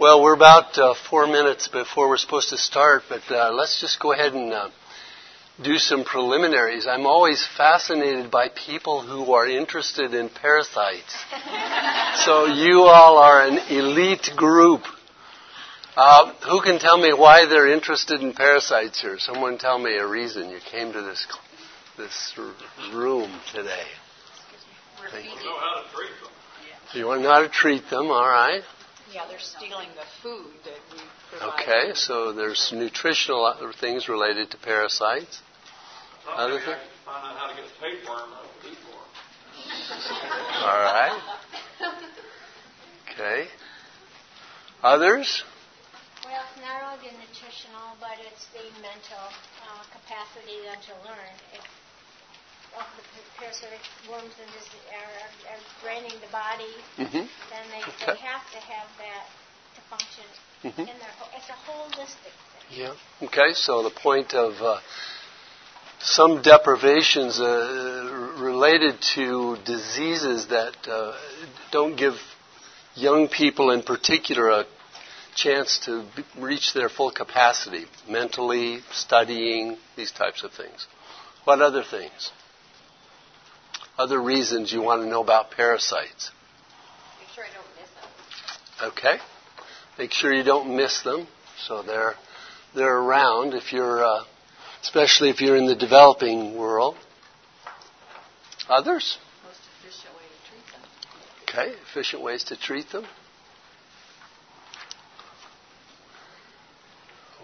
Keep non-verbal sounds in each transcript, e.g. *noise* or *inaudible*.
Well, we're about uh, four minutes before we're supposed to start, but uh, let's just go ahead and uh, do some preliminaries. I'm always fascinated by people who are interested in parasites. *laughs* so you all are an elite group. Uh, who can tell me why they're interested in parasites here? Someone tell me a reason you came to this this room today. Thank you. Know how to treat them. You want to know how to treat them, all right? Yeah, they're stealing the food that we provide. Okay, so there's nutritional things related to parasites. Other things? Find out how to get tapeworm out of deepworm. *laughs* All right. Okay. Others? Well, it's not only the nutritional, but it's the mental uh, capacity then to learn. If of the parasitic worms and this are, are, are draining the body, mm-hmm. then they, okay. they have to have that to function mm-hmm. in their. It's a holistic thing. Yeah. Okay. So the point of uh, some deprivations uh, related to diseases that uh, don't give young people in particular a chance to reach their full capacity mentally, studying, these types of things. What other things? Other reasons you want to know about parasites? Make sure I don't miss them. Okay. Make sure you don't miss them. So they're they're around if you're uh, especially if you're in the developing world. Others? Most efficient way to treat them. Okay, efficient ways to treat them.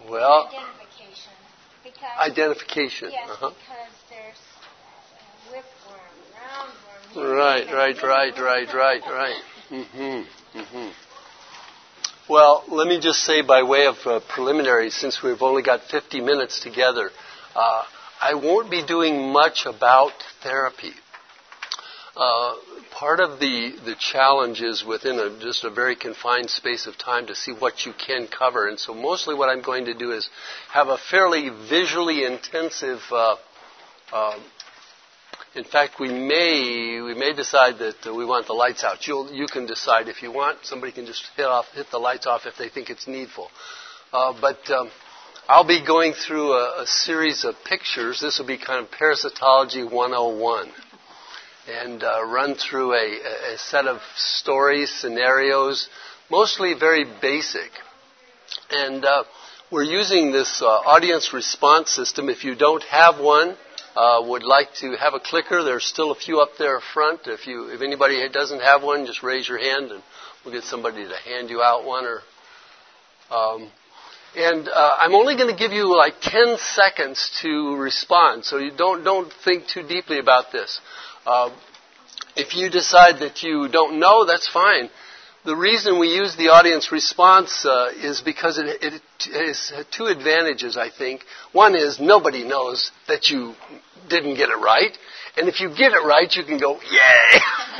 Well, identification. Because, identification. Yes, uh-huh. because there's whipworm, roundworm. Right, right, right, right, right, right. Mm-hmm. Mm-hmm. Well, let me just say by way of uh, preliminary, since we've only got 50 minutes together, uh, I won't be doing much about therapy. Uh, part of the, the challenge is within a, just a very confined space of time to see what you can cover. And so mostly what I'm going to do is have a fairly visually intensive uh, uh, in fact, we may we may decide that uh, we want the lights out. You'll, you can decide if you want. Somebody can just hit off hit the lights off if they think it's needful. Uh, but um, I'll be going through a, a, series of pictures. This will be kind of parasitology 101. And uh, run through a, a, set of stories, scenarios, mostly very basic. And uh, we're using this uh, audience response system. If you don't have one, uh, would like to have a clicker, there's still a few up there front. If you, if anybody doesn't have one, just raise your hand and we'll get somebody to hand you out one. Or, um, and uh, I'm only going to give you like 10 seconds to respond, so you don't don't think too deeply about this. Uh, if you decide that you don't know, that's fine. The reason we use the audience response uh, is because it, it, it has two advantages, I think. One is nobody knows that you didn't get it right. And if you get it right, you can go, yay! *laughs*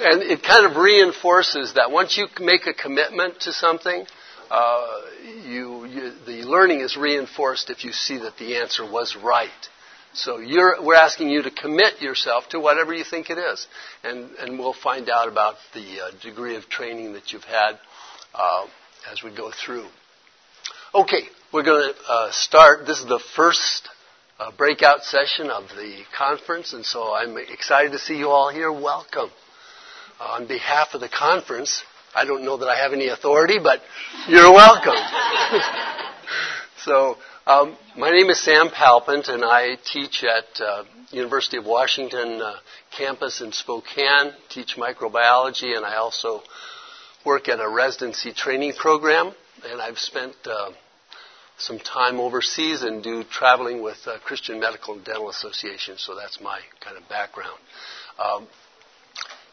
and it kind of reinforces that once you make a commitment to something, uh, you, you, the learning is reinforced if you see that the answer was right. So we're asking you to commit yourself to whatever you think it is. And, and we'll find out about the uh, degree of training that you've had uh, as we go through. Okay, we're going to uh, start. This is the first uh, breakout session of the conference, and so I'm excited to see you all here. Welcome. on behalf of the conference, I don't know that I have any authority, but you're welcome. *laughs* so, um, my name is Sam Palpant, and I teach at uh, University of Washington uh, campus in Spokane. Teach microbiology, and I also work at a residency training program. And I've spent uh, some time overseas and do traveling with uh, Christian Medical and Dental Association. So that's my kind of background. Um,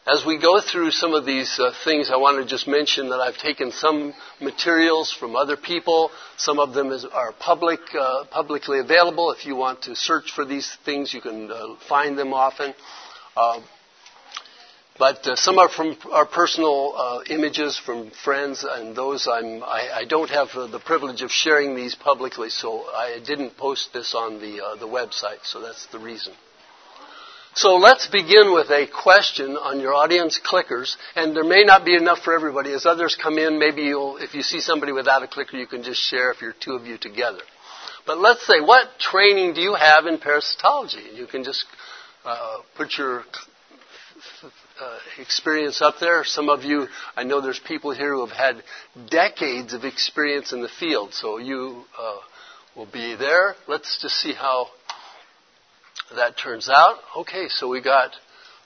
as we go through some of these uh, things, I want to just mention that I've taken some materials from other people. Some of them is, are public, uh, publicly available. If you want to search for these things, you can uh, find them often. Uh, but uh, some are from our personal uh, images from friends, and those I'm, I, I don't have uh, the privilege of sharing these publicly, so I didn't post this on the, the website, so that's the reason. So let's begin with a question on your audience clickers, and there may not be enough for everybody. As others come in, maybe you'll, if you see somebody without a clicker, you can just share if you're two of you together. But let's say, what training do you have in parasitology? You can just uh, put your uh, experience up there. Some of you, I know there's people here who have had decades of experience in the field, so you uh, will be there. Let's just see how that turns out. Okay, so we got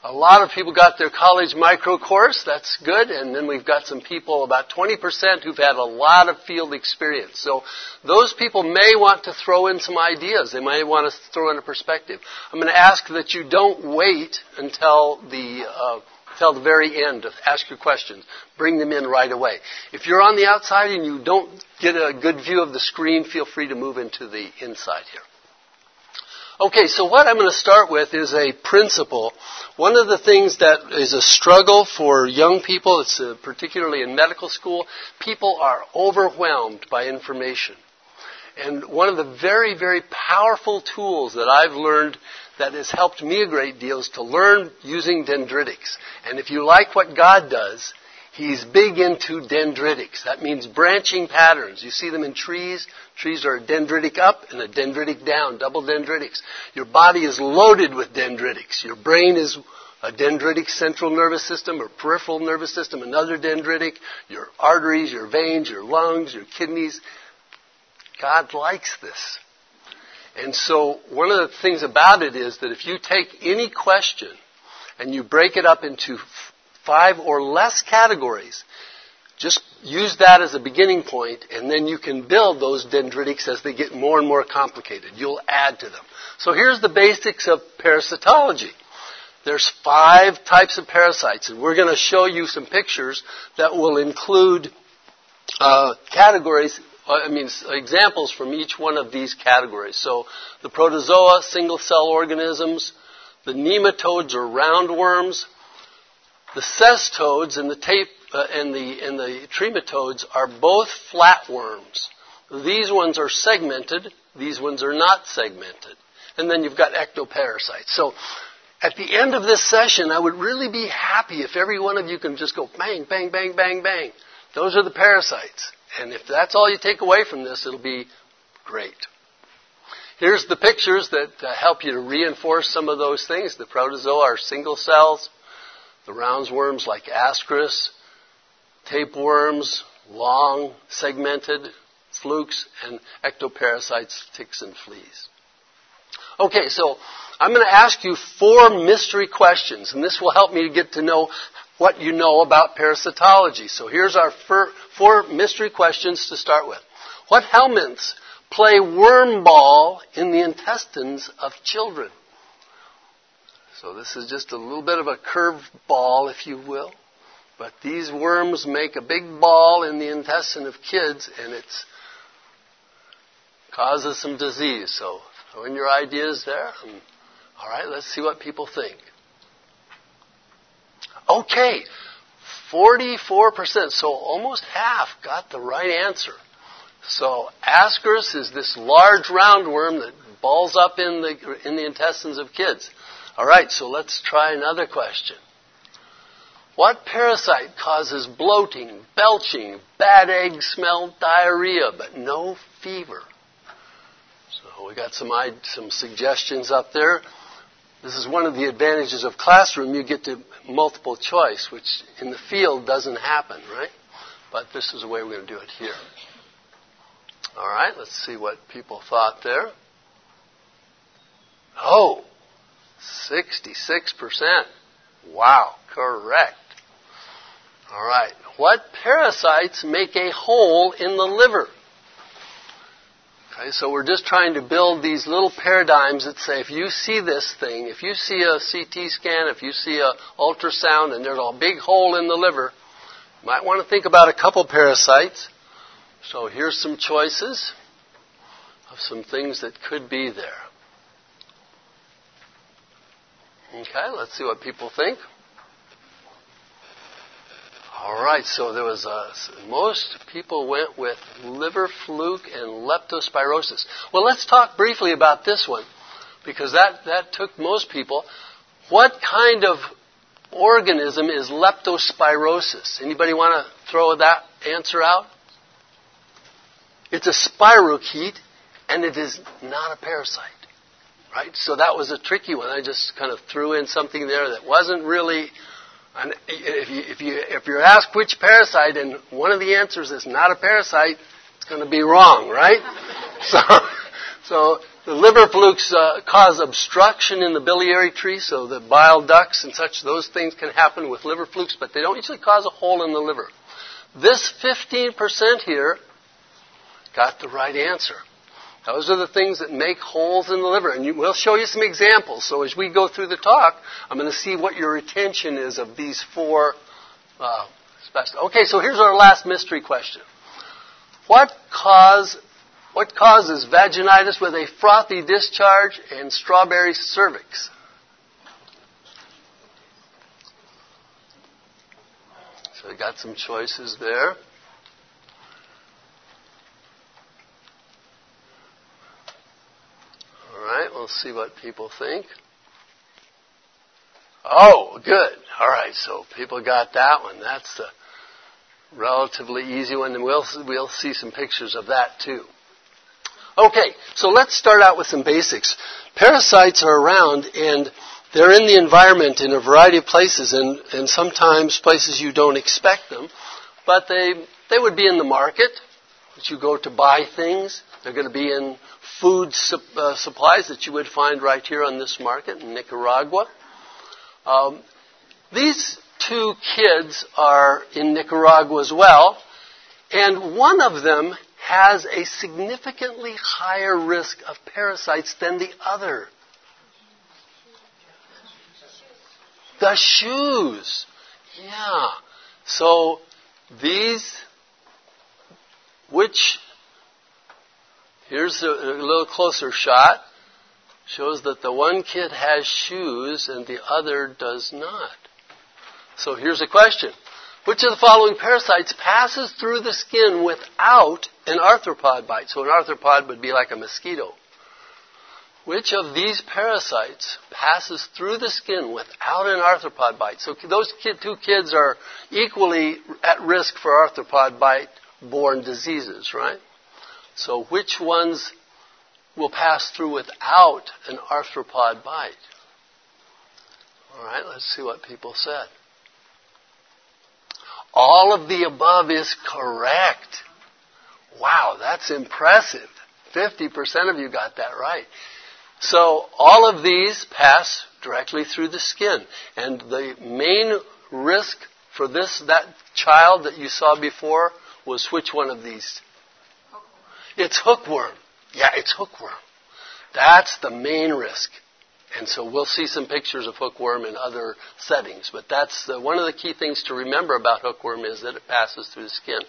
a lot of people got their college micro course. That's good. And then we've got some people, about 20% who've had a lot of field experience. So those people may want to throw in some ideas. They might want to throw in a perspective. I'm going to ask that you don't wait until the, uh, until the very end to ask your questions. Bring them in right away. If you're on the outside and you don't get a good view of the screen, feel free to move into the inside here. Okay, so what I'm going to start with is a principle. One of the things that is a struggle for young people, it's uh, particularly in medical school, people are overwhelmed by information. And one of the very, very powerful tools that I've learned that has helped me a great deal is to learn using dendritics. And if you like what God does, He's big into dendritics. That means branching patterns. You see them in trees. Trees are a dendritic up and a dendritic down, double dendritics. Your body is loaded with dendritics. Your brain is a dendritic central nervous system or peripheral nervous system, another dendritic. Your arteries, your veins, your lungs, your kidneys. God likes this. And so one of the things about it is that if you take any question and you break it up into five or less categories. Just use that as a beginning point, and then you can build those dendritics as they get more and more complicated. You'll add to them. So here's the basics of parasitology. There's five types of parasites, and we're going to show you some pictures that will include uh, categories uh, I mean, examples from each one of these categories. So the protozoa, single cell organisms, the nematodes or roundworms, the cestodes and the tape uh, and the and the trematodes are both flatworms. These ones are segmented. These ones are not segmented. And then you've got ectoparasites. So at the end of this session, I would really be happy if every one of you can just go bang, bang, bang, bang, bang. Those are the parasites. And if that's all you take away from this, it'll be great. Here's the pictures that uh, help you to reinforce some of those things. The protozoa are single cells. The roundworms like ascaris, tapeworms, long, segmented, flukes, and ectoparasites, ticks, and fleas. Okay, so I'm going to ask you four mystery questions, and this will help me to get to know what you know about parasitology. So here's our four mystery questions to start with. What helminths play worm ball in the intestines of children? So this is just a little bit of a curved ball, if you will. But these worms make a big ball in the intestine of kids, and it causes some disease. So throw in your ideas there. And, all right, let's see what people think. Okay, 44%, so almost half got the right answer. So Ascaris is this large roundworm that balls up in the, in the intestines of kids. All right, so let's try another question. What parasite causes bloating, belching, bad egg smell, diarrhea, but no fever? So we got some some suggestions up there. This is one of the advantages of classroom. You get to multiple choice, which in the field doesn't happen, right? But this is the way we're going to do it here. All right, let's see what people thought there. Oh, 66%. Wow, correct. All right. What parasites make a hole in the liver? Okay, so we're just trying to build these little paradigms that say if you see this thing, if you see a CT scan, if you see a ultrasound and there's a big hole in the liver, you might want to think about a couple parasites. So here's some choices of some things that could be there. Okay, let's see what people think. All right, so there was uh, a, most people went with liver fluke and leptospirosis. Well, let's talk briefly about this one because that, that took most people. What kind of organism is leptospirosis? Anybody want to throw that answer out? It's a spirochete, and it is not a parasite. Right? So that was a tricky one. I just kind of threw in something there that wasn't really. If, you, if, you, if you're asked which parasite, and one of the answers is not a parasite, it's going to be wrong, right? *laughs* so, so the liver flukes uh, cause obstruction in the biliary tree, so the bile ducts and such, those things can happen with liver flukes, but they don't usually cause a hole in the liver. This 15% here got the right answer. Those are the things that make holes in the liver. And you, we'll show you some examples. So as we go through the talk, I'm going to see what your retention is of these four. Uh, okay, so here's our last mystery question. What cause what causes vaginitis with a frothy discharge and strawberry cervix? So I got some choices there. All right, we'll see what people think. Oh, good. All right, so people got that one. That's the relatively easy one, and we'll we'll see some pictures of that too. Okay, so let's start out with some basics. Parasites are around and they're in the environment in a variety of places and, and sometimes places you don't expect them, but they, they would be in the market that you go to buy things. They're going to be in food uh, supplies that you would find right here on this market in Nicaragua. Um, these two kids are in Nicaragua as well, and one of them has a significantly higher risk of parasites than the other. The shoes. Yeah. So these, which, here's a, a little closer shot, shows that the one kid has shoes and the other does not. So here's a question. Which of the following parasites passes through the skin without an arthropod bite? So an arthropod would be like a mosquito. Which of these parasites passes through the skin without an arthropod bite? So those two kids are equally at risk for arthropod bite borne diseases, right? So which ones will pass through without an arthropod bite? All right, let's see what people said. All of the above is correct. Wow, that's impressive. 50% of you got that right. So all of these pass directly through the skin. And the main risk for this, that child that you saw before, was which one of these? It's hookworm. Yeah, it's hookworm. That's the main risk. And so we'll see some pictures of hookworm in other settings. But that's one of the key things to remember about hookworm is that it passes through the skin.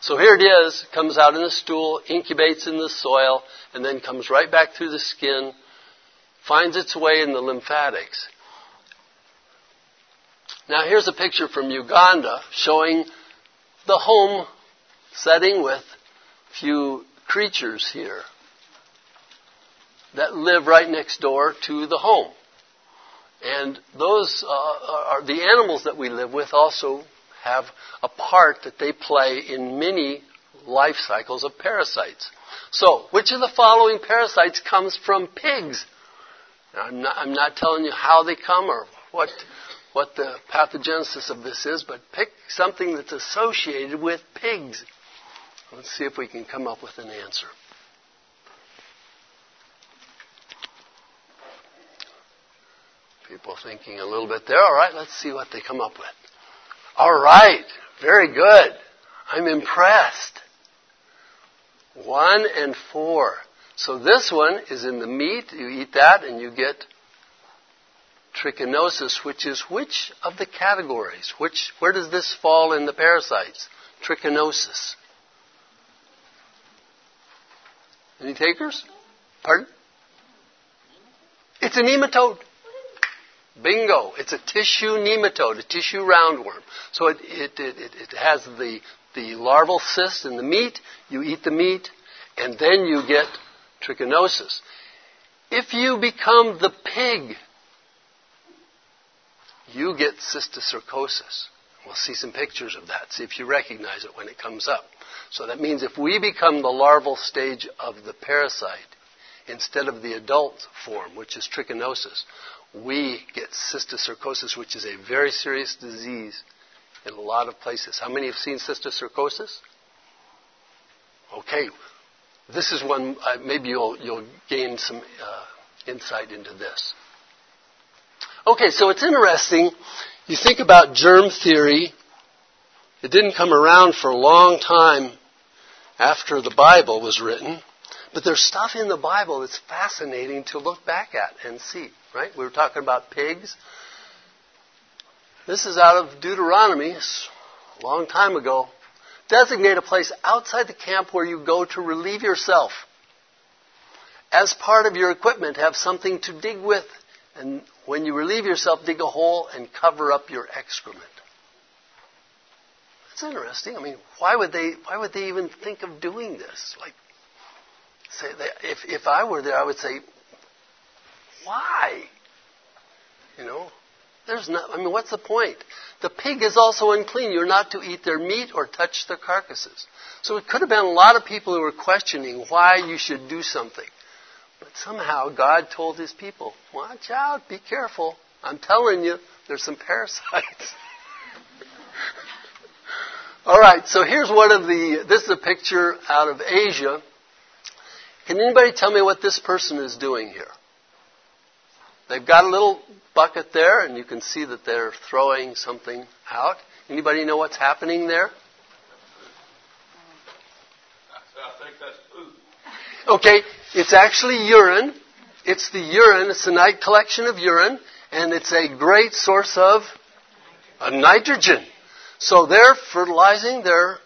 So here it is, comes out in the stool, incubates in the soil, and then comes right back through the skin, finds its way in the lymphatics. Now here's a picture from Uganda showing the home setting with few creatures here that live right next door to the home. And those uh, are the animals that we live with also have a part that they play in many life cycles of parasites. So, which of the following parasites comes from pigs? Now, I'm, not, I'm not telling you how they come or what, what the pathogenesis of this is, but pick something that's associated with pigs. Let's see if we can come up with an answer. People thinking a little bit there. All right, let's see what they come up with. All right, very good. I'm impressed. One and four. So this one is in the meat. You eat that and you get trichinosis, which is which of the categories? Which, where does this fall in the parasites? Trichinosis. Any takers? Pardon? It's a nematode. Bingo. It's a tissue nematode, a tissue roundworm. So it, it, it, it has the, the larval cyst in the meat. You eat the meat, and then you get trichinosis. If you become the pig, you get cysticercosis. We'll see some pictures of that. See if you recognize it when it comes up. So that means if we become the larval stage of the parasite instead of the adult form, which is trichinosis, we get cysticercosis, which is a very serious disease in a lot of places. How many have seen cysticercosis? Okay, this is one, uh, maybe you'll, you'll gain some uh, insight into this. Okay, so it's interesting. You think about germ theory. It didn't come around for a long time after the Bible was written, but there's stuff in the Bible that's fascinating to look back at and see, right? We were talking about pigs. This is out of Deuteronomy, a long time ago. Designate a place outside the camp where you go to relieve yourself. As part of your equipment, have something to dig with, and when you relieve yourself, dig a hole and cover up your excrement. That's interesting. I mean, why would they? Why would they even think of doing this? Like, say, they, if if I were there, I would say, why? You know, there's not. I mean, what's the point? The pig is also unclean. You're not to eat their meat or touch their carcasses. So it could have been a lot of people who were questioning why you should do something. But somehow God told his people, watch out, be careful. I'm telling you, there's some parasites. *laughs* All right, so here's one of the, this is a picture out of Asia. Can anybody tell me what this person is doing here? They've got a little bucket there, and you can see that they're throwing something out. Anybody know what's happening there? I think that's food. Okay, it's actually urine. It's the urine. It's a night collection of urine, and it's a great source of uh, nitrogen. So they're fertilizing their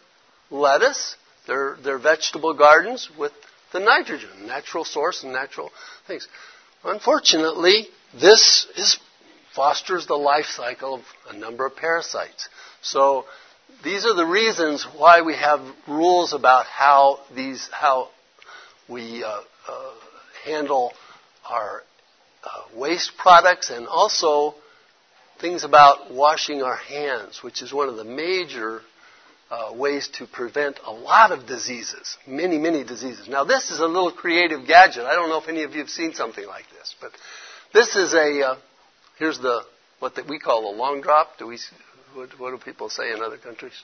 lettuce, their, their vegetable gardens with the nitrogen, natural source and natural things. Unfortunately, this is, fosters the life cycle of a number of parasites. So these are the reasons why we have rules about how these how we uh, uh, handle our uh, waste products and also things about washing our hands, which is one of the major uh, ways to prevent a lot of diseases, many, many diseases. Now, this is a little creative gadget. I don't know if any of you have seen something like this, but this is a. Uh, here's the what the, we call a long drop. Do we? What, what, do people say in other countries?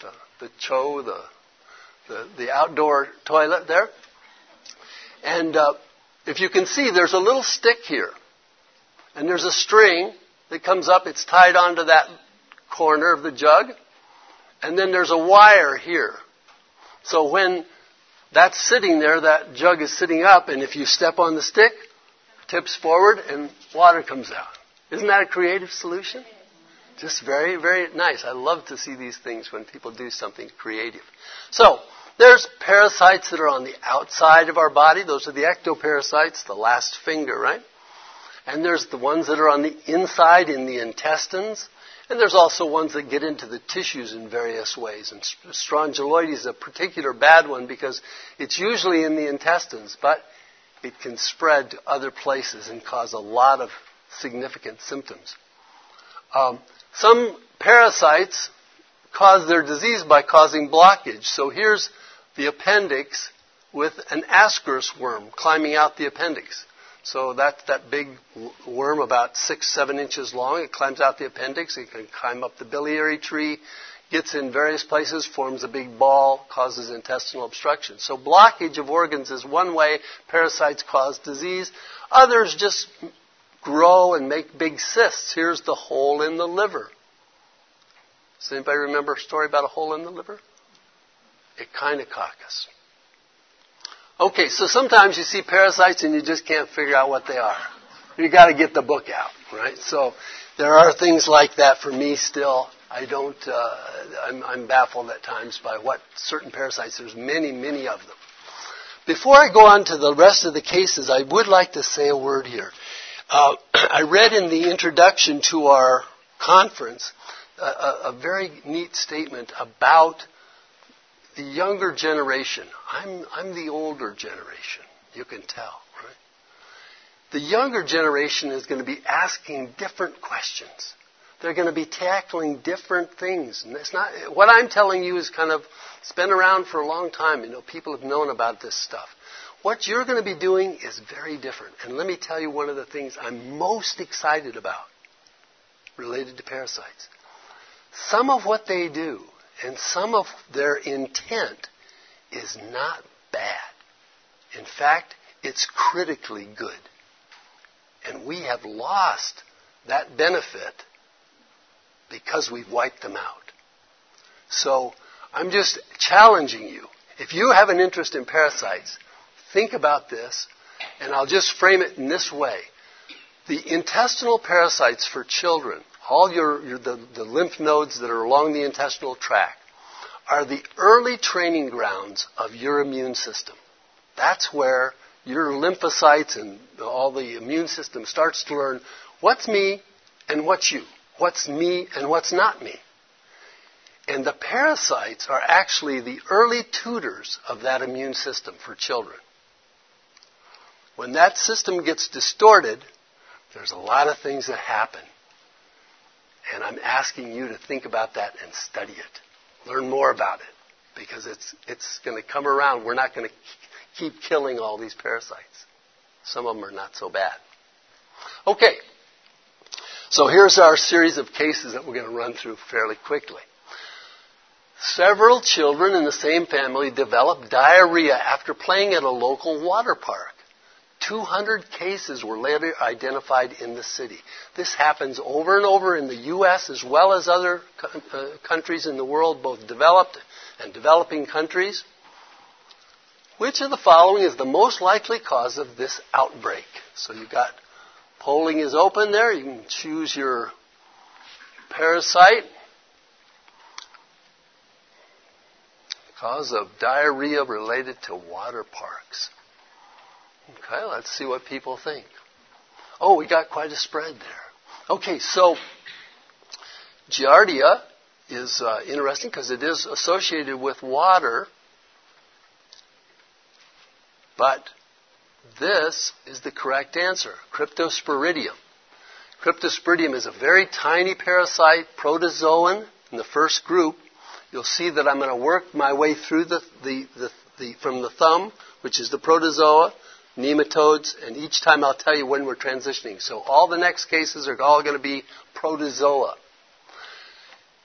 The, the cho, the, the the outdoor toilet there. And uh, if you can see, there's a little stick here, and there's a string that comes up. It's tied onto that corner of the jug, and then there's a wire here. So when that's sitting there, that jug is sitting up, and if you step on the stick, tips forward, and water comes out. Isn't that a creative solution? Just very, very nice. I love to see these things when people do something creative. So, there's parasites that are on the outside of our body. Those are the ectoparasites, the last finger, right? And there's the ones that are on the inside in the intestines. And there's also ones that get into the tissues in various ways. And strongyloides is a particular bad one because it's usually in the intestines, but it can spread to other places and cause a lot of significant symptoms. Um, some parasites cause their disease by causing blockage. So here's the appendix with an ascaris worm climbing out the appendix. So that's that big worm about six, seven inches long. It climbs out the appendix. It can climb up the biliary tree, gets in various places, forms a big ball, causes intestinal obstruction. So blockage of organs is one way parasites cause disease. Others just grow and make big cysts. Here's the hole in the liver. Does anybody remember a story about a hole in the liver? Echinococcus. Okay, so sometimes you see parasites and you just can't figure out what they are. You got to get the book out, right? So there are things like that for me still. I don't. Uh, I'm, I'm baffled at times by what certain parasites. There's many, many of them. Before I go on to the rest of the cases, I would like to say a word here. Uh, *clears throat* I read in the introduction to our conference a, a, a very neat statement about the younger generation, I'm, I'm the older generation, you can tell, right? The younger generation is going to be asking different questions. they're going to be tackling different things. And it's not, what I'm telling you is kind of, it's been around for a long time. You know, people have known about this stuff. What you're going to be doing is very different. And let me tell you one of the things I'm most excited about related to parasites. Some of what they do and some of their intent is not bad. In fact, it's critically good. And we have lost that benefit because we've wiped them out. So I'm just challenging you. If you have an interest in parasites, think about this, and I'll just frame it in this way. The intestinal parasites for children, all your, your the, the lymph nodes that are along the intestinal tract, are the early training grounds of your immune system. That's where your lymphocytes and all the immune system starts to learn what's me and what's you, what's me and what's not me. And the parasites are actually the early tutors of that immune system for children. When that system gets distorted, there's a lot of things that happen. And I'm asking you to think about that and study it. Learn more about it. Because it's, it's going to come around. We're not going to keep killing all these parasites. Some of them are not so bad. Okay. So here's our series of cases that we're going to run through fairly quickly. Several children in the same family developed diarrhea after playing at a local water park. 200 cases were later identified in the city. This happens over and over in the U.S. as well as other uh, countries in the world, both developed and developing countries. Which of the following is the most likely cause of this outbreak? So you've got polling is open there. You can choose your parasite. Cause of diarrhea related to water parks. Okay, let's see what people think. Oh, we got quite a spread there. Okay, so Giardia is uh, interesting because it is associated with water, but this is the correct answer Cryptosporidium. Cryptosporidium is a very tiny parasite, protozoan in the first group. You'll see that I'm going to work my way through the, the, the, the from the thumb, which is the protozoa, nematodes, and each time I'll tell you when we're transitioning. So all the next cases are all going to be protozoa.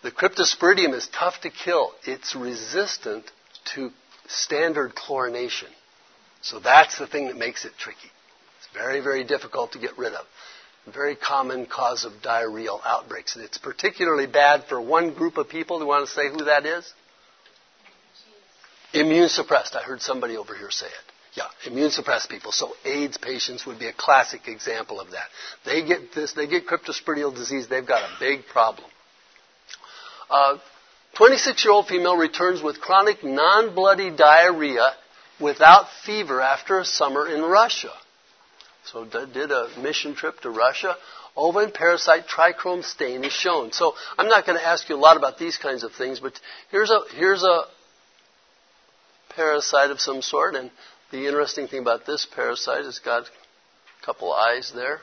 The cryptosporidium is tough to kill. It's resistant to standard chlorination. So that's the thing that makes it tricky. It's very, very difficult to get rid of. Very common cause of diarrheal outbreaks. And it's particularly bad for one group of people. Do you want to say who that is? Immune suppressed. I heard somebody over here say it. Yeah, immune suppressed people. So AIDS patients would be a classic example of that. They get this, they get cryptosporidial disease, they've got a big problem. 26 uh, female returns with chronic non bloody diarrhea without fever after a summer in Russia. So did a mission trip to Russia. Oven parasite trichrome stain is shown. So I'm not going to ask you a lot about these kinds of things, but here's a here's a parasite of some sort, and the interesting thing about this parasite, it's got a couple eyes there.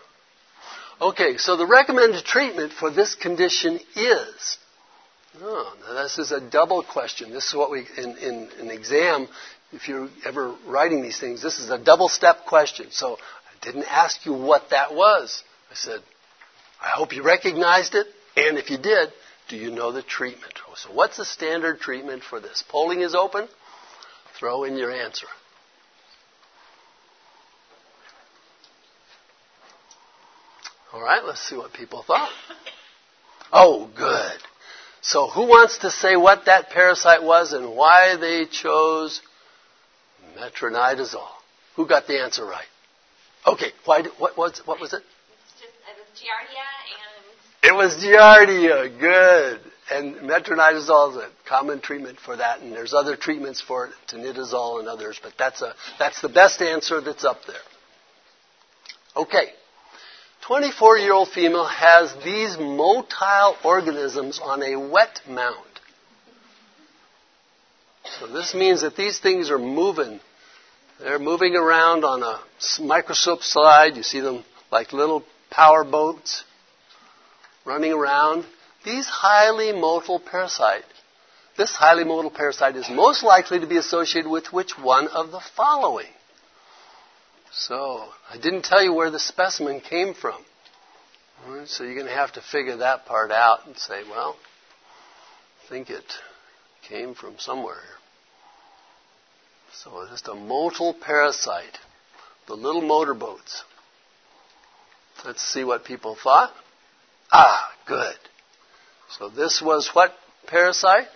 Okay, so the recommended treatment for this condition is. Oh, this is a double question. This is what we, in, in an exam, if you're ever writing these things, this is a double step question. So I didn't ask you what that was. I said, I hope you recognized it, and if you did, do you know the treatment? So what's the standard treatment for this? Polling is open. Throw in your answer. All right, let's see what people thought. Oh, good. So, who wants to say what that parasite was and why they chose metronidazole? Who got the answer right? Okay, why? What was? What was it? It was Giardia and. It was Giardia. Good. And metronidazole is a common treatment for that, and there's other treatments for it, tinidazole and others, but that's a that's the best answer that's up there. Okay. 24 year old female has these motile organisms on a wet mount. So this means that these things are moving. They're moving around on a microscope slide. You see them like little power boats. running around. These highly motile parasite. This highly motile parasite is most likely to be associated with which one of the following? So, I didn't tell you where the specimen came from. So you're going to have to figure that part out and say, well, I think it came from somewhere. So just a motile parasite, the little motorboats. Let's see what people thought. Ah, good. So this was what parasite?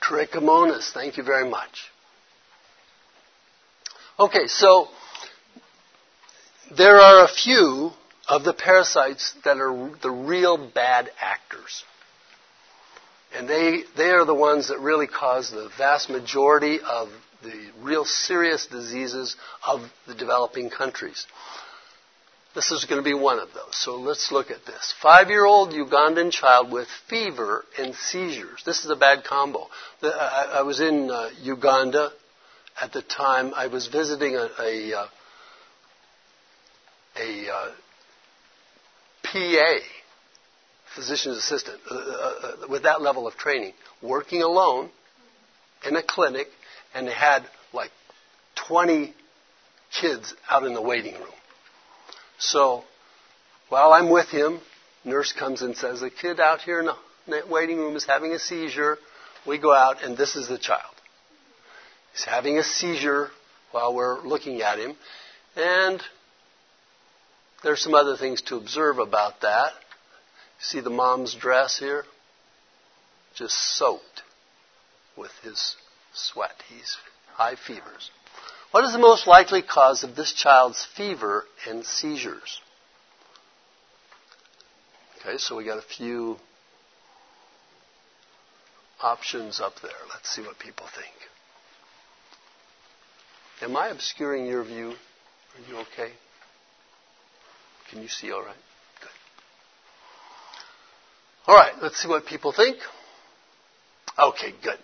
Trichomonas. Thank you very much. Okay, so there are a few of the parasites that are the real bad actors. And they, they are the ones that really cause the vast majority of the real serious diseases of the developing countries. This is going to be one of those. So let's look at this. Five year old Ugandan child with fever and seizures. This is a bad combo. I was in uh, Uganda at the time. I was visiting a, a, uh, a, uh, PA, physician's assistant, uh, uh, with that level of training, working alone in a clinic, and had like 20 kids out in the waiting room. So while I'm with him, nurse comes and says, a kid out here in the waiting room is having a seizure. We go out, and this is the child. He's having a seizure while we're looking at him. And there's some other things to observe about that. See the mom's dress here? Just soaked with his sweat. He's high fevers. What is the most likely cause of this child's fever and seizures? Okay, so we got a few options up there. Let's see what people think. Am I obscuring your view? Are you okay? Can you see all right? Good. All right, let's see what people think. Okay, good.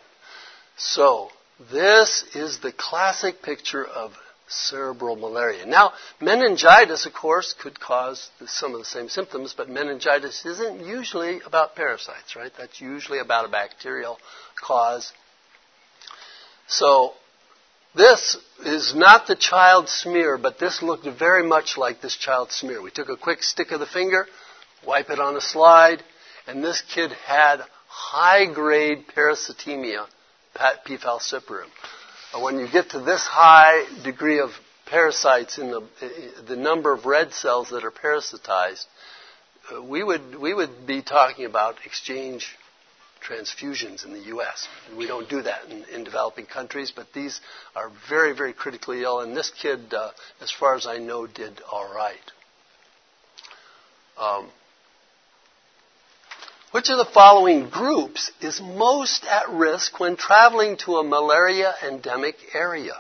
So, this is the classic picture of cerebral malaria. Now, meningitis, of course, could cause some of the same symptoms, but meningitis isn't usually about parasites, right? That's usually about a bacterial cause. So, this is not the child smear, but this looked very much like this child smear. We took a quick stick of the finger, wipe it on a slide, and this kid had high grade parasitemia P. falciparum. When you get to this high degree of parasites in the, the number of red cells that are parasitized, uh, we would, we would be talking about exchange transfusions in the U.S. We don't do that in, in, developing countries, but these are very, very critically ill, and this kid, uh, as far as I know, did all right. Um, which of the following groups is most at risk when traveling to a malaria endemic area?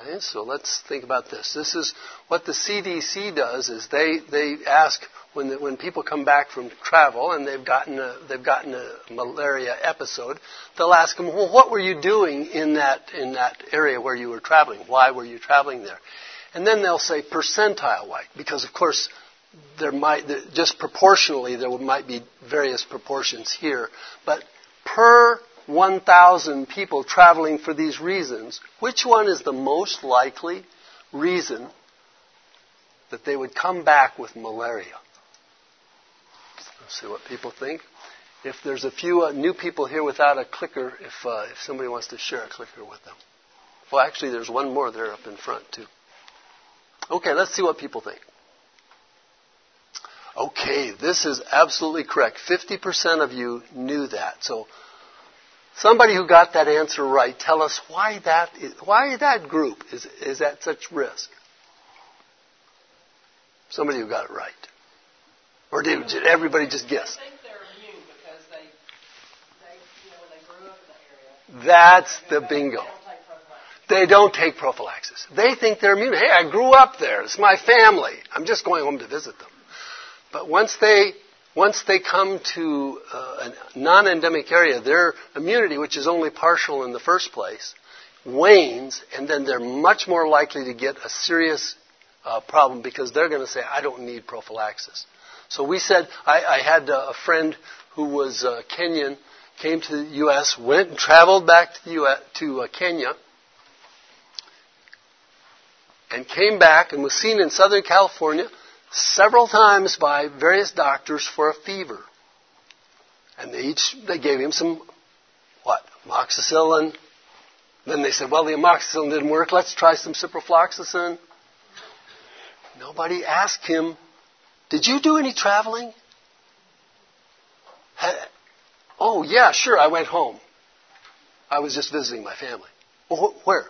Okay, so let's think about this. This is what the CDC does is they, they ask when, the, when people come back from travel and they've gotten, a, they've gotten a malaria episode, they'll ask them, well, what were you doing in that, in that area where you were traveling? Why were you traveling there? And then they'll say percentile white, because of course there might, just proportionally, there might be various proportions here, but per 1,000 people traveling for these reasons, which one is the most likely reason that they would come back with malaria? See what people think. If there's a few uh, new people here without a clicker, if, uh, if somebody wants to share a clicker with them. Well, actually, there's one more there up in front, too. Okay, let's see what people think. Okay, this is absolutely correct. 50% of you knew that. So, somebody who got that answer right, tell us why that is, why that group is, is at such risk. Somebody who got it right. Or did, did everybody just guess? That's the bingo. They don't take prophylaxis. They think they're immune. Hey, I grew up there. It's my family. I'm just going home to visit them. But once they once they come to uh, a non-endemic area, their immunity, which is only partial in the first place, wanes, and then they're much more likely to get a serious uh, problem because they're going to say, I don't need prophylaxis. So we said, I, I had a friend who was uh, Kenyan, came to the U.S., went and traveled back to, the US, to uh, Kenya, and came back and was seen in Southern California several times by various doctors for a fever. And they each they gave him some what amoxicillin. Then they said, well, the amoxicillin didn't work. Let's try some ciprofloxacin. Nobody asked him, did you do any traveling? Oh, yeah, sure, I went home. I was just visiting my family. Well, where?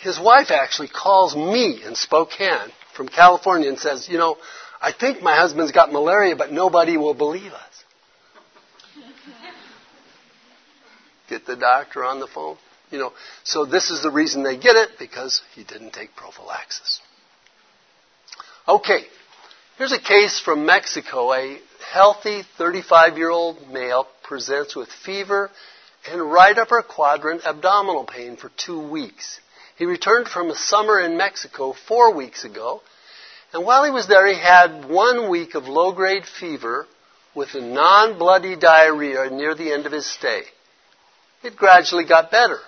His wife actually calls me in Spokane from California and says, You know, I think my husband's got malaria, but nobody will believe us. *laughs* get the doctor on the phone. You know, so this is the reason they get it because he didn't take prophylaxis. Okay, here's a case from Mexico. A healthy 35 year old male presents with fever and right upper quadrant abdominal pain for two weeks. He returned from a summer in Mexico four weeks ago, and while he was there, he had one week of low grade fever with a non bloody diarrhea near the end of his stay. It gradually got better.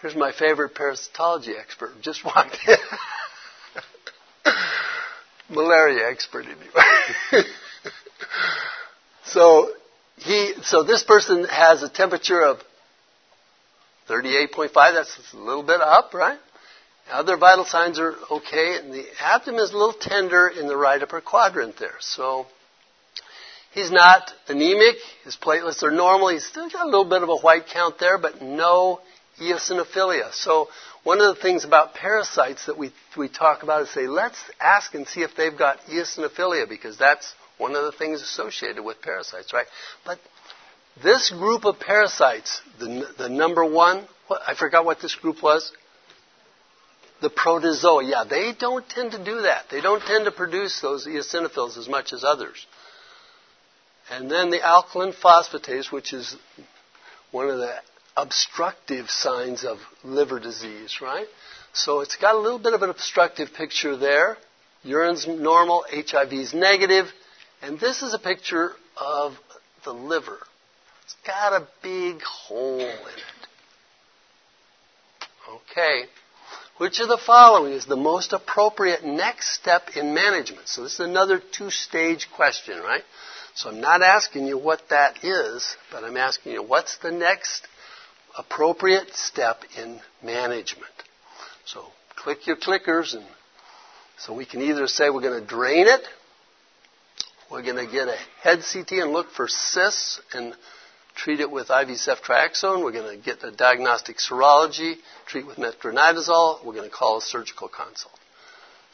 Here's my favorite parasitology expert, just walked in. *laughs* malaria expert anyway. *laughs* so he, so this person has a temperature of 38.5. That's a little bit up, right? Other vital signs are okay, and the abdomen is a little tender in the right upper quadrant there. So he's not anemic. His platelets are normal. He's still got a little bit of a white count there, but no eosinophilia. So one of the things about parasites that we, we talk about is say, let's ask and see if they've got eosinophilia because that's one of the things associated with parasites, right? But this group of parasites, the, the number one, what, I forgot what this group was. The protozoa, yeah, they don't tend to do that. They don't tend to produce those eosinophils as much as others. And then the alkaline phosphatase, which is one of the obstructive signs of liver disease, right? So it's got a little bit of an obstructive picture there. Urine's normal, HIV's negative, and this is a picture of the liver. It's got a big hole in it. Okay. Which of the following is the most appropriate next step in management? So this is another two-stage question, right? So I'm not asking you what that is, but I'm asking you what's the next appropriate step in management. So click your clickers and so we can either say we're going to drain it, we're going to get a head CT and look for cysts and treat it with IV ceftriaxone. We're going to get a diagnostic serology, treat with metronidazole. We're going to call a surgical consult.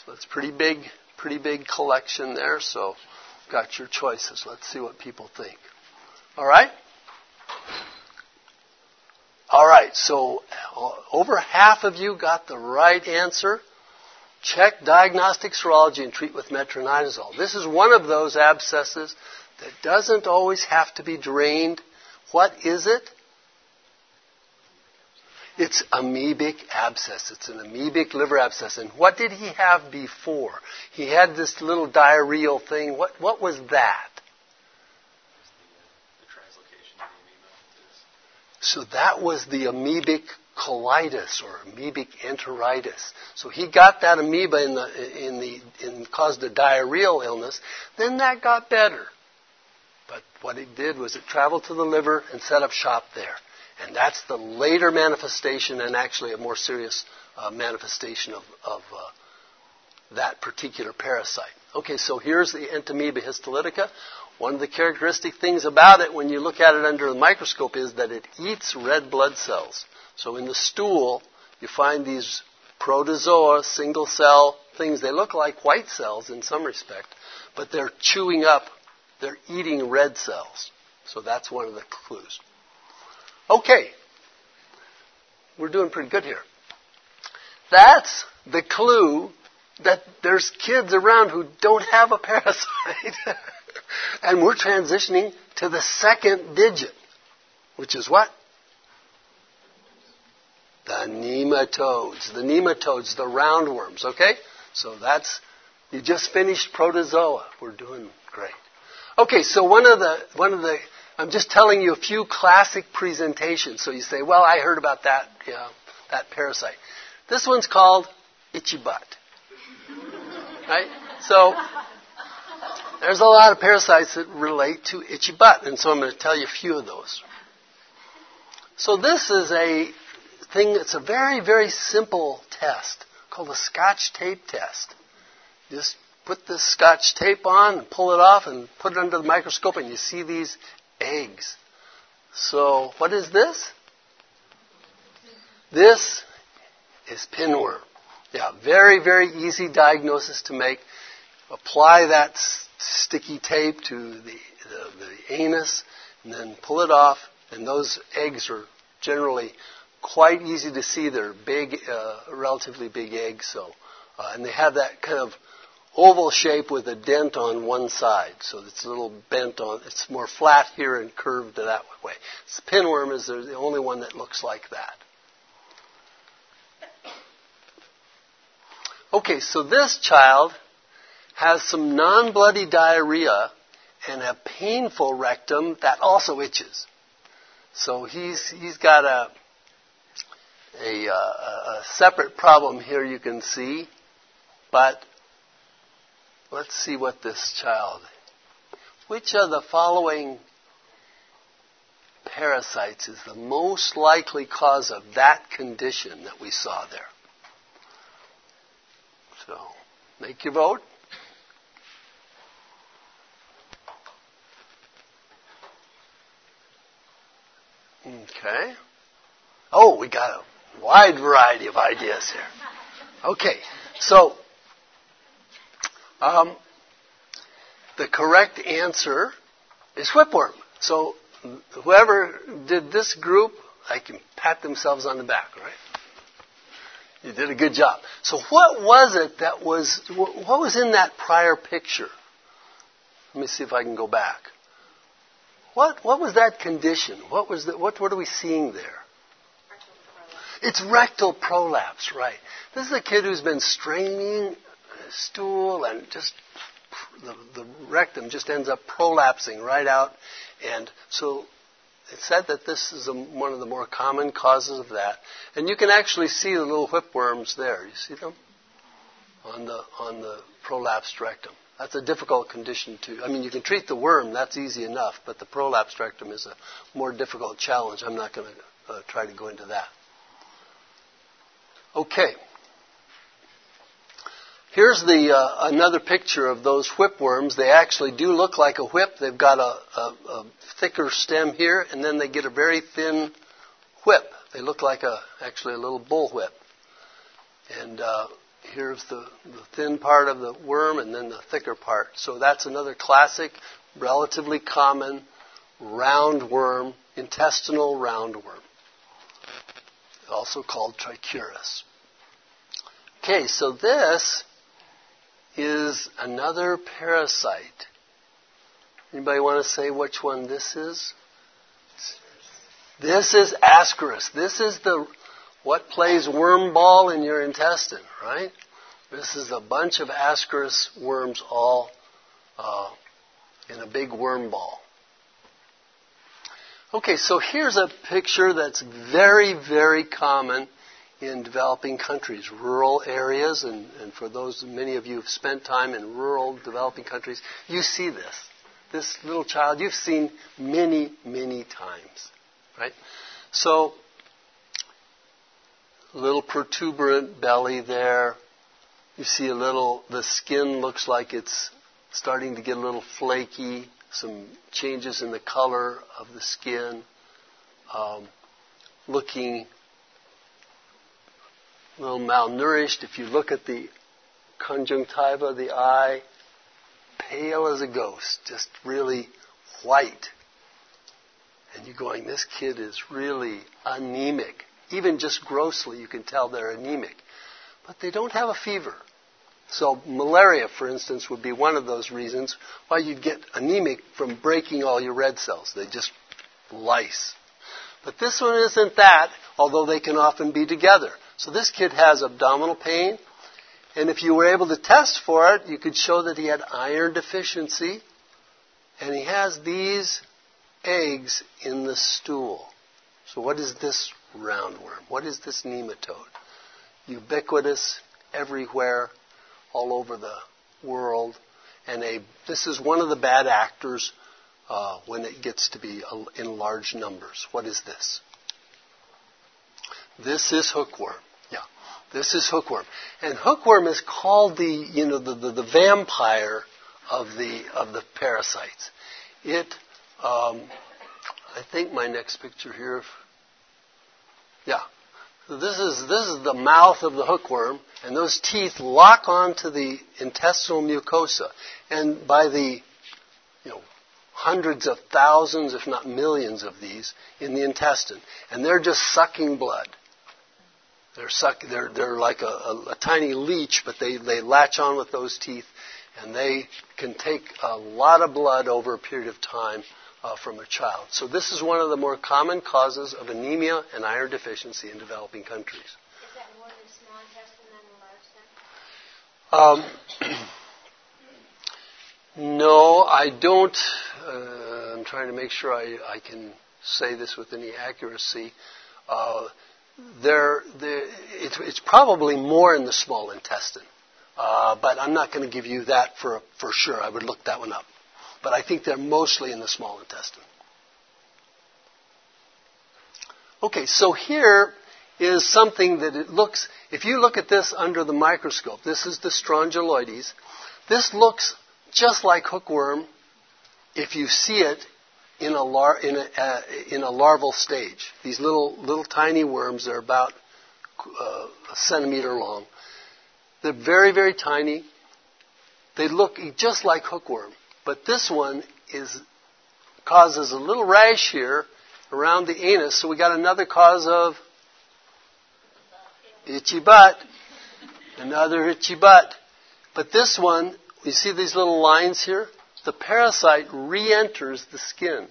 So it's pretty big, pretty big collection there. So got your choices. Let's see what people think. All right. All right, so uh, over half of you got the right answer. Check diagnostic serology and treat with metronidazole. This is one of those abscesses that doesn't always have to be drained. What is it? It's amoebic abscess. It's an amoebic liver abscess. And what did he have before? He had this little diarrheal thing. What, what was that? So that was the amoebic colitis or amoebic enteritis. So he got that amoeba in the, in the, in, caused a diarrheal illness. Then that got better. But what it did was it traveled to the liver and set up shop there. And that's the later manifestation and actually a more serious uh, manifestation of, of uh, that particular parasite. Okay, so here's the entamoeba histolytica. One of the characteristic things about it when you look at it under the microscope is that it eats red blood cells. So in the stool, you find these protozoa, single cell things. They look like white cells in some respect, but they're chewing up, they're eating red cells. So that's one of the clues. Okay. We're doing pretty good here. That's the clue that there's kids around who don't have a *laughs* parasite. And we're transitioning to the second digit, which is what? The nematodes. The nematodes, the roundworms, okay? So that's, you just finished protozoa. We're doing great. Okay, so one of the, one of the, I'm just telling you a few classic presentations. So you say, well, I heard about that, that parasite. This one's called itchy butt. Right? So, there's a lot of parasites that relate to itchy butt, and so I'm going to tell you a few of those. So this is a thing that's a very, very simple test called a scotch tape test. Just put this scotch tape on and pull it off and put it under the microscope and you see these eggs. So what is this? This is pinworm. Yeah, very, very easy diagnosis to make. Apply that sticky tape to the, the, the anus and then pull it off and those eggs are generally quite easy to see. They're big, uh, relatively big eggs, so uh, and they have that kind of oval shape with a dent on one side, so it's a little bent on. It's more flat here and curved that way. The pinworm is the only one that looks like that. Okay, so this child has some non-bloody diarrhea and a painful rectum that also itches. So he's he's got a a, uh, a separate problem here you can see, but let's see what this child. Which of the following parasites is the most likely cause of that condition that we saw there? So, make your vote. Okay. Oh, we got a wide variety of ideas here. Okay, so um, the correct answer is whipworm. So whoever did this group, I can pat themselves on the back, right? You did a good job. So what was it that was, what was in that prior picture? Let me see if I can go back. What, what was that condition? What was the, what, what are we seeing there? It's rectal prolapse, right. This is a kid who's been straining his stool and just the, the rectum just ends up prolapsing right out. And so it's said that this is a, one of the more common causes of that. And you can actually see the little whipworms there. You see them? On the, on the prolapsed rectum. That's a difficult condition to, I mean, you can treat the worm, that's easy enough, but the prolapsed rectum is a more difficult challenge. I'm not going to uh, try to go into that. Okay. Here's the uh, another picture of those whipworms. They actually do look like a whip. They've got a, a, a thicker stem here, and then they get a very thin whip. They look like a actually a little bull whip. And uh, here's the, the thin part of the worm, and then the thicker part. So that's another classic, relatively common roundworm, intestinal roundworm, also called trichuris. Okay, so this is another parasite. Anybody want to say which one this is? This is Ascaris. This is the what plays worm ball in your intestine, right? This is a bunch of Ascaris worms all uh, in a big worm ball. Okay, so here's a picture that's very, very common in developing countries, rural areas, and, and for those, many of you have spent time in rural developing countries, you see this. This little child you've seen many, many times, right? So, little protuberant belly there. You see a little, the skin looks like it's starting to get a little flaky, some changes in the color of the skin, um, looking a little malnourished. If you look at the conjunctiva the eye, pale as a ghost, just really white. And you're going, this kid is really anemic. Even just grossly, you can tell they're anemic. But they don't have a fever. So malaria, for instance, would be one of those reasons why you'd get anemic from breaking all your red cells. They just lyse. But this one isn't that, although they can often be together. So this kid has abdominal pain, and if you were able to test for it, you could show that he had iron deficiency, and he has these eggs in the stool. So what is this roundworm? What is this nematode? Ubiquitous everywhere, all over the world, and a, this is one of the bad actors uh, when it gets to be in large numbers. What is this? This is hookworm. Yeah, this is hookworm, and hookworm is called the you know the, the, the vampire of the of the parasites. It, um, I think my next picture here. Yeah, this is this is the mouth of the hookworm, and those teeth lock onto the intestinal mucosa, and by the you know hundreds of thousands, if not millions, of these in the intestine, and they're just sucking blood. They're suck, they're they're like a, a, a tiny leech, but they they latch on with those teeth, and they can take a lot of blood over a period of time uh, from a child. So this is one of the more common causes of anemia and iron deficiency in developing countries. Is that more in the small intestine than the large Um, *clears throat* no, I don't. Uh, I'm trying to make sure I, I can say this with any accuracy. Uh, there, there it's, it's, probably more in the small intestine, uh, but I'm not going to give you that for for sure. I would look that one up but I think they're mostly in the small intestine. Okay, so here is something that it looks, if you look at this under the microscope, this is the strongyloides. This looks just like hookworm if you see it in a, lar- in a, uh, in a larval stage. These little, little tiny worms are about uh, a centimeter long. They're very, very tiny. They look just like hookworm. But this one is causes a little rash here around the anus, so we got another cause of itchy butt. Another itchy butt. But this one, you see these little lines here? The parasite re-enters the skin.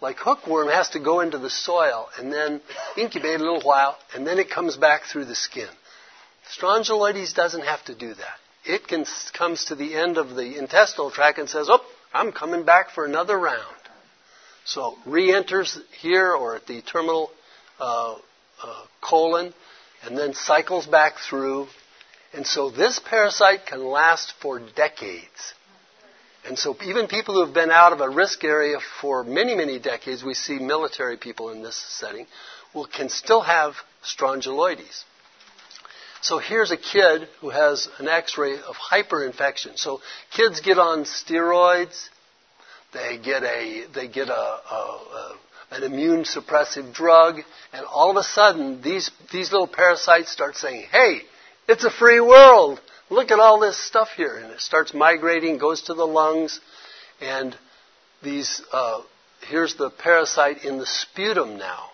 Like hookworm has to go into the soil and then incubate a little while, and then it comes back through the skin. Strongyloides doesn't have to do that. It can, comes to the end of the intestinal tract and says, oh, I'm coming back for another round. So re-enters here or at the terminal uh, uh, colon, and then cycles back through. And so this parasite can last for decades. And so even people who have been out of a risk area for many, many decades, we see military people in this setting, will can still have strongyloides. So here's a kid who has an x-ray of hyperinfection. So kids get on steroids, they get a, they get a, a, a an immune suppressive drug, and all of a sudden these, these little parasites start saying, hey, it's a free world. Look at all this stuff here. And it starts migrating, goes to the lungs, and these, uh, here's the parasite in the sputum now.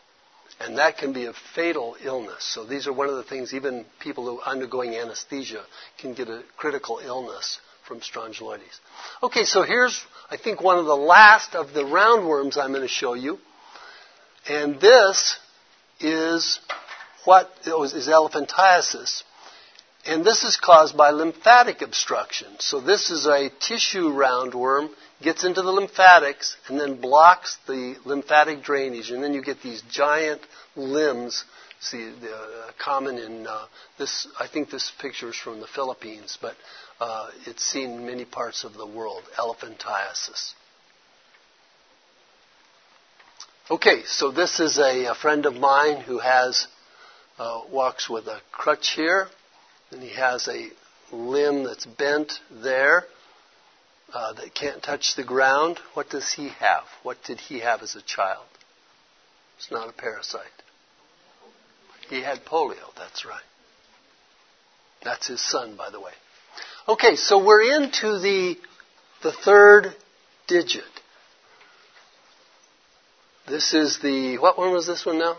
And that can be a fatal illness. So these are one of the things even people who are undergoing anesthesia can get a critical illness from strongyloides. Okay, so here's, I think, one of the last of the roundworms I'm going to show you. And this is what is elephantiasis. And this is caused by lymphatic obstruction. So this is a tissue roundworm gets into the lymphatics and then blocks the lymphatic drainage, and then you get these giant limbs. See, uh, common in uh, this. I think this picture is from the Philippines, but uh, it's seen in many parts of the world. Elephantiasis. Okay, so this is a, a friend of mine who has uh, walks with a crutch here, and he has a limb that's bent there uh, that can't touch the ground, what does he have? What did he have as a child? It's not a parasite. He had polio, that's right. That's his son, by the way. Okay, so we're into the, the third digit. This is the, what one was this one now?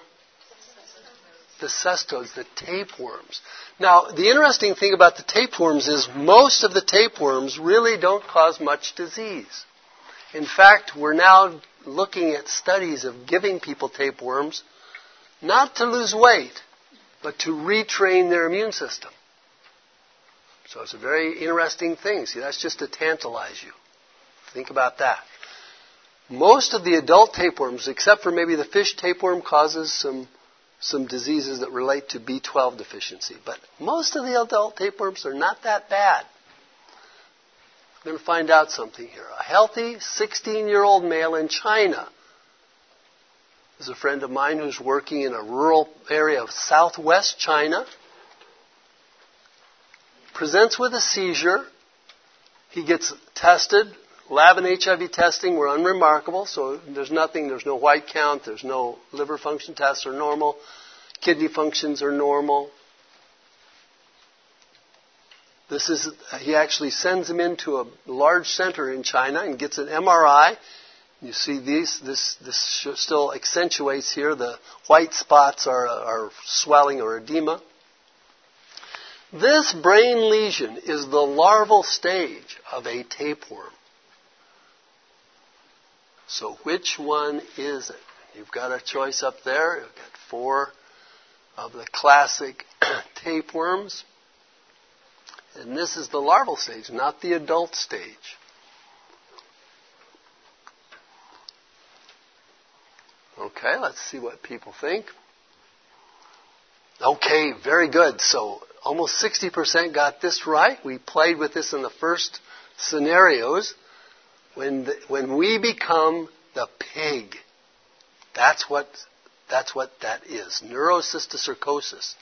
The cestodes, the tapeworms. Now, the interesting thing about the tapeworms is most of the tapeworms really don't cause much disease. In fact, we're now looking at studies of giving people tapeworms not to lose weight, but to retrain their immune system. So it's a very interesting thing. See, that's just to tantalize you. Think about that. Most of the adult tapeworms, except for maybe the fish tapeworm, causes some some diseases that relate to B12 deficiency. But most of the adult tapeworms are not that bad. I'm going to find out something here. A healthy 16 year old male in China is a friend of mine who's working in a rural area of southwest China. Presents with a seizure. He gets tested. Lab and HIV testing were unremarkable, so there's nothing, there's no white count, there's no liver function tests are normal, kidney functions are normal. This is, he actually sends him into a large center in China and gets an MRI. You see these, this, this still accentuates here. The white spots are, are swelling or edema. This brain lesion is the larval stage of a tapeworm. So which one is it? You've got a choice up there. You've got four of the classic *clears throat* tapeworms. And this is the larval stage, not the adult stage. Okay, let's see what people think. Okay, very good. So almost 60% got this right. We played with this in the first scenarios. When, the, when we become the pig, that's what, that's what that is. Neurocysticercosis.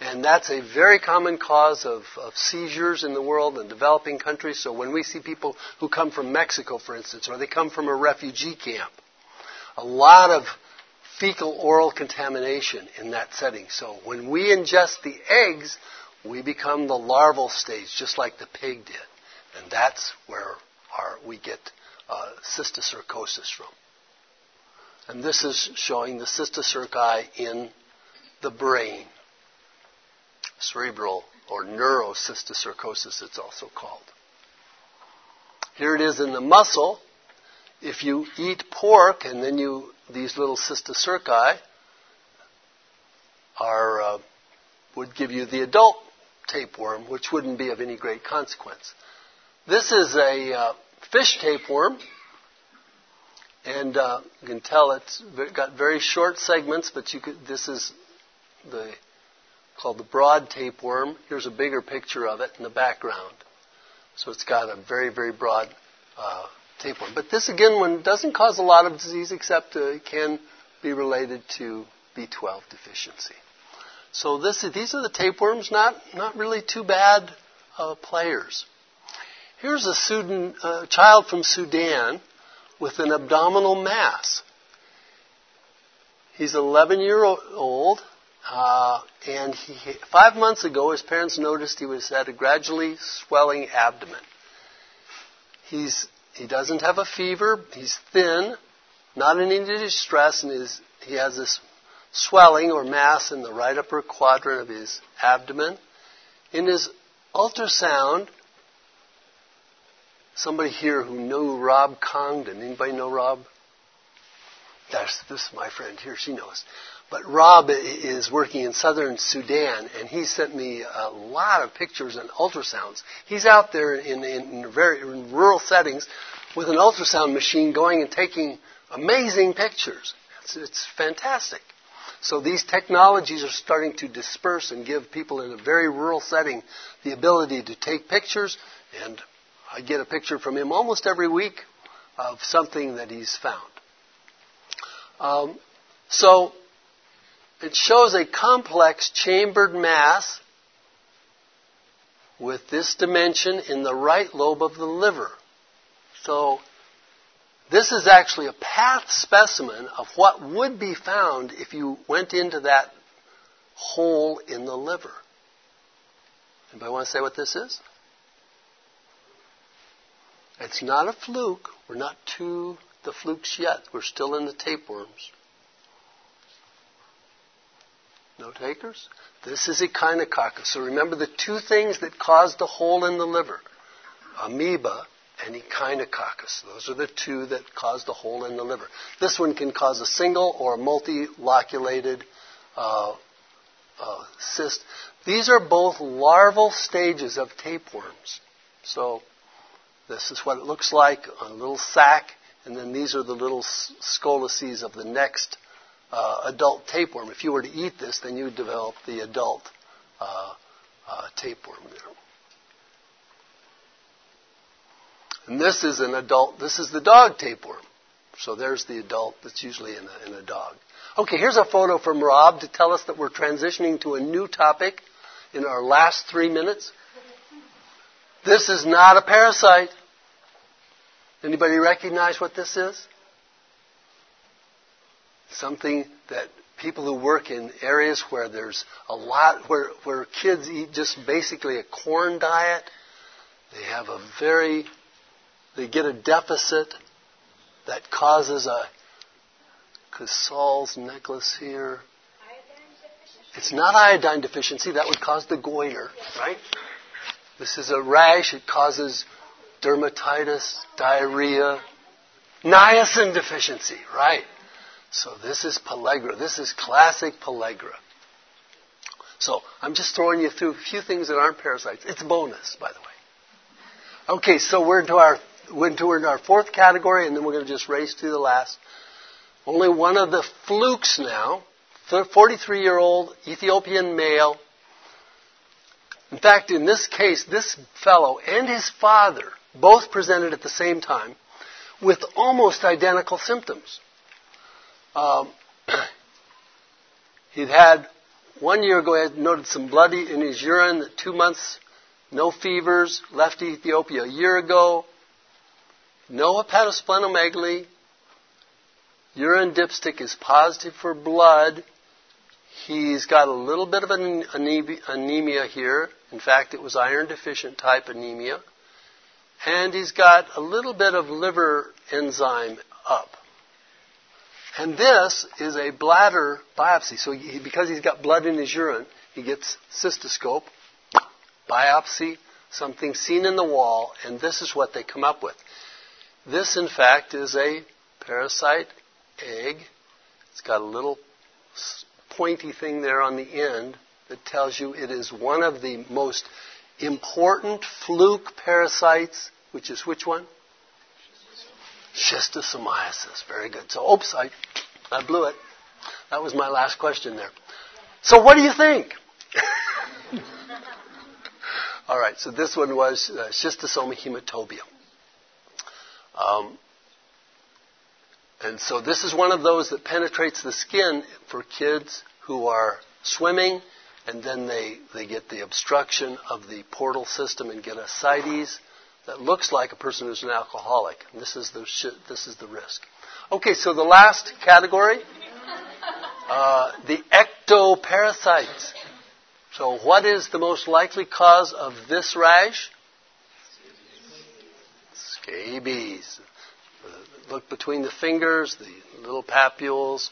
And that's a very common cause of, of, seizures in the world and developing countries. So when we see people who come from Mexico, for instance, or they come from a refugee camp, a lot of fecal oral contamination in that setting. So when we ingest the eggs, we become the larval stage, just like the pig did. And that's where our, we get uh, cysticercosis from. And this is showing the cysticerci in the brain cerebral or neurocysticercosis, it's also called. Here it is in the muscle. If you eat pork and then you, these little cysticerci are, uh, would give you the adult tapeworm, which wouldn't be of any great consequence. This is a uh, fish tapeworm, and uh, you can tell it's got very short segments, but you could, this is the called the broad tapeworm. Here's a bigger picture of it in the background. So it's got a very, very broad uh, tapeworm. But this, again, one doesn't cause a lot of disease except uh, it can be related to B12 deficiency. So this, these are the tapeworms, not, not really too bad uh, players. Here's a Sudan, child from Sudan with an abdominal mass. He's 11 year old, uh, and he, five months ago, his parents noticed he was had a gradually swelling abdomen. He's, he doesn't have a fever. He's thin, not in any distress, and his, he has this swelling or mass in the right upper quadrant of his abdomen. In his ultrasound, somebody here who knew Rob Congdon. Anybody know Rob? That's this is my friend here. She knows. But Rob is working in southern Sudan, and he sent me a lot of pictures and ultrasounds. He's out there in, in very in rural settings with an ultrasound machine going and taking amazing pictures. It's, it's fantastic. So these technologies are starting to disperse and give people in a very rural setting the ability to take pictures. And I get a picture from him almost every week of something that he's found. Um, so it shows a complex chambered mass with this dimension in the right lobe of the liver. So this is actually a path specimen of what would be found if you went into that hole in the liver. Anybody want to say what this is? It's not a fluke. We're not to the flukes yet. We're still in the tapeworms. No takers? This is echinococcus. So remember the two things that cause the hole in the liver amoeba and echinococcus. Those are the two that cause the hole in the liver. This one can cause a single or multiloculated uh, uh, cyst. These are both larval stages of tapeworms. So this is what it looks like on a little sac, and then these are the little scolices of the next uh, adult tapeworm. If you were to eat this, then you would develop the adult uh, uh, tapeworm there. And this is an adult, this is the dog tapeworm. So there's the adult that's usually in a, in a dog. Okay, here's a photo from Rob to tell us that we're transitioning to a new topic in our last three minutes. This is not a parasite. Anybody recognize what this is? Something that people who work in areas where there's a lot, where, where kids eat just basically a corn diet, they have a very, they get a deficit that causes a Casal's necklace here. It's not iodine deficiency. That would cause the goiter, right? This is a rash. It causes dermatitis, diarrhea, niacin deficiency, right? So this is pellagra. This is classic pellagra. So I'm just throwing you through a few things that aren't parasites. It's bonus, by the way. Okay, so we're into our we're into our fourth category, and then we're going to just race to the last. Only one of the flukes now, 43 year old Ethiopian male. In fact, in this case, this fellow and his father both presented at the same time with almost identical symptoms. Um, *clears throat* he'd had one year ago, he had noted some blood in his urine, two months, no fevers, left Ethiopia a year ago, no hepatosplenomegaly, urine dipstick is positive for blood. He's got a little bit of an anemia here. In fact, it was iron deficient type anemia. And he's got a little bit of liver enzyme up. And this is a bladder biopsy. So he, because he's got blood in his urine, he gets cystoscope, biopsy, something seen in the wall, and this is what they come up with. This, in fact, is a parasite egg. It's got a little pointy thing there on the end that tells you it is one of the most important fluke parasites, which is which one? Schistosomiasis. Very good. So, oops, I, I blew it. That was my last question there. So, what do you think? *laughs* All right, so this one was uh, schistosoma hematobium. Um, and so this is one of those that penetrates the skin for kids who are swimming, and then they, they get the obstruction of the portal system and get ascites that looks like a person who's an alcoholic. And this is the this is the risk. Okay, so the last category, *laughs* uh, the ectoparasites. So, what is the most likely cause of this rash? Scabies look between the fingers, the little papules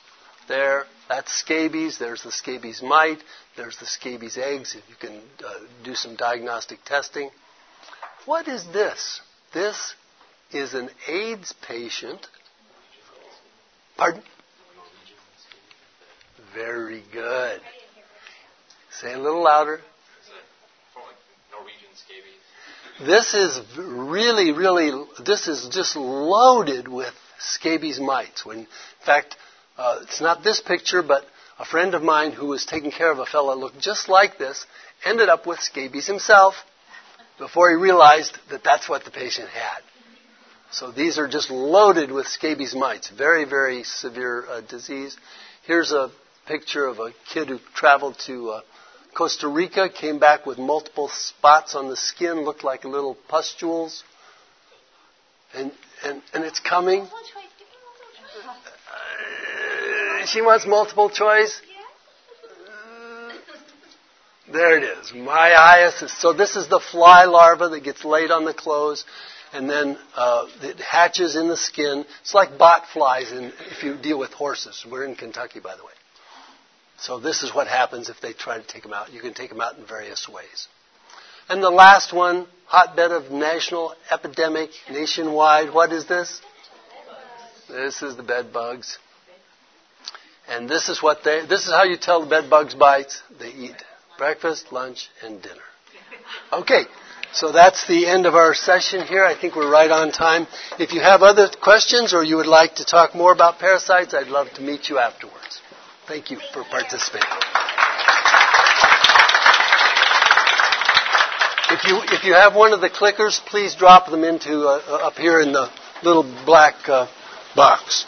there. That's scabies. There's the scabies mite. There's the scabies eggs. You can uh, do some diagnostic testing. What is this? This is an AIDS patient. Pardon? Very good. Say a little louder. This is really, really, this is just loaded with scabies mites. When, in fact, uh, it's not this picture, but a friend of mine who was taking care of a fellow looked just like this ended up with scabies himself before he realized that that's what the patient had. So these are just loaded with scabies mites. Very, very severe uh, disease. Here's a picture of a kid who traveled to uh, Costa Rica came back with multiple spots on the skin, looked like little pustules. And, and, and it's coming. She wants multiple choice. There it is. Myiasis. So this is the fly larva that gets laid on the clothes and then uh, it hatches in the skin. It's like bot flies in, if you deal with horses. We're in Kentucky, by the way. So this is what happens if they try to take them out. You can take them out in various ways. And the last one, hotbed of national epidemic nationwide. What is this? This is the bed bugs. And this is what they, this is how you tell the bed bugs bites. They eat breakfast, lunch, and dinner. Okay. So that's the end of our session here. I think we're right on time. If you have other questions or you would like to talk more about parasites, I'd love to meet you afterwards. Thank you for participating. If you, if you have one of the clickers, please drop them into uh, up here in the little black uh, box.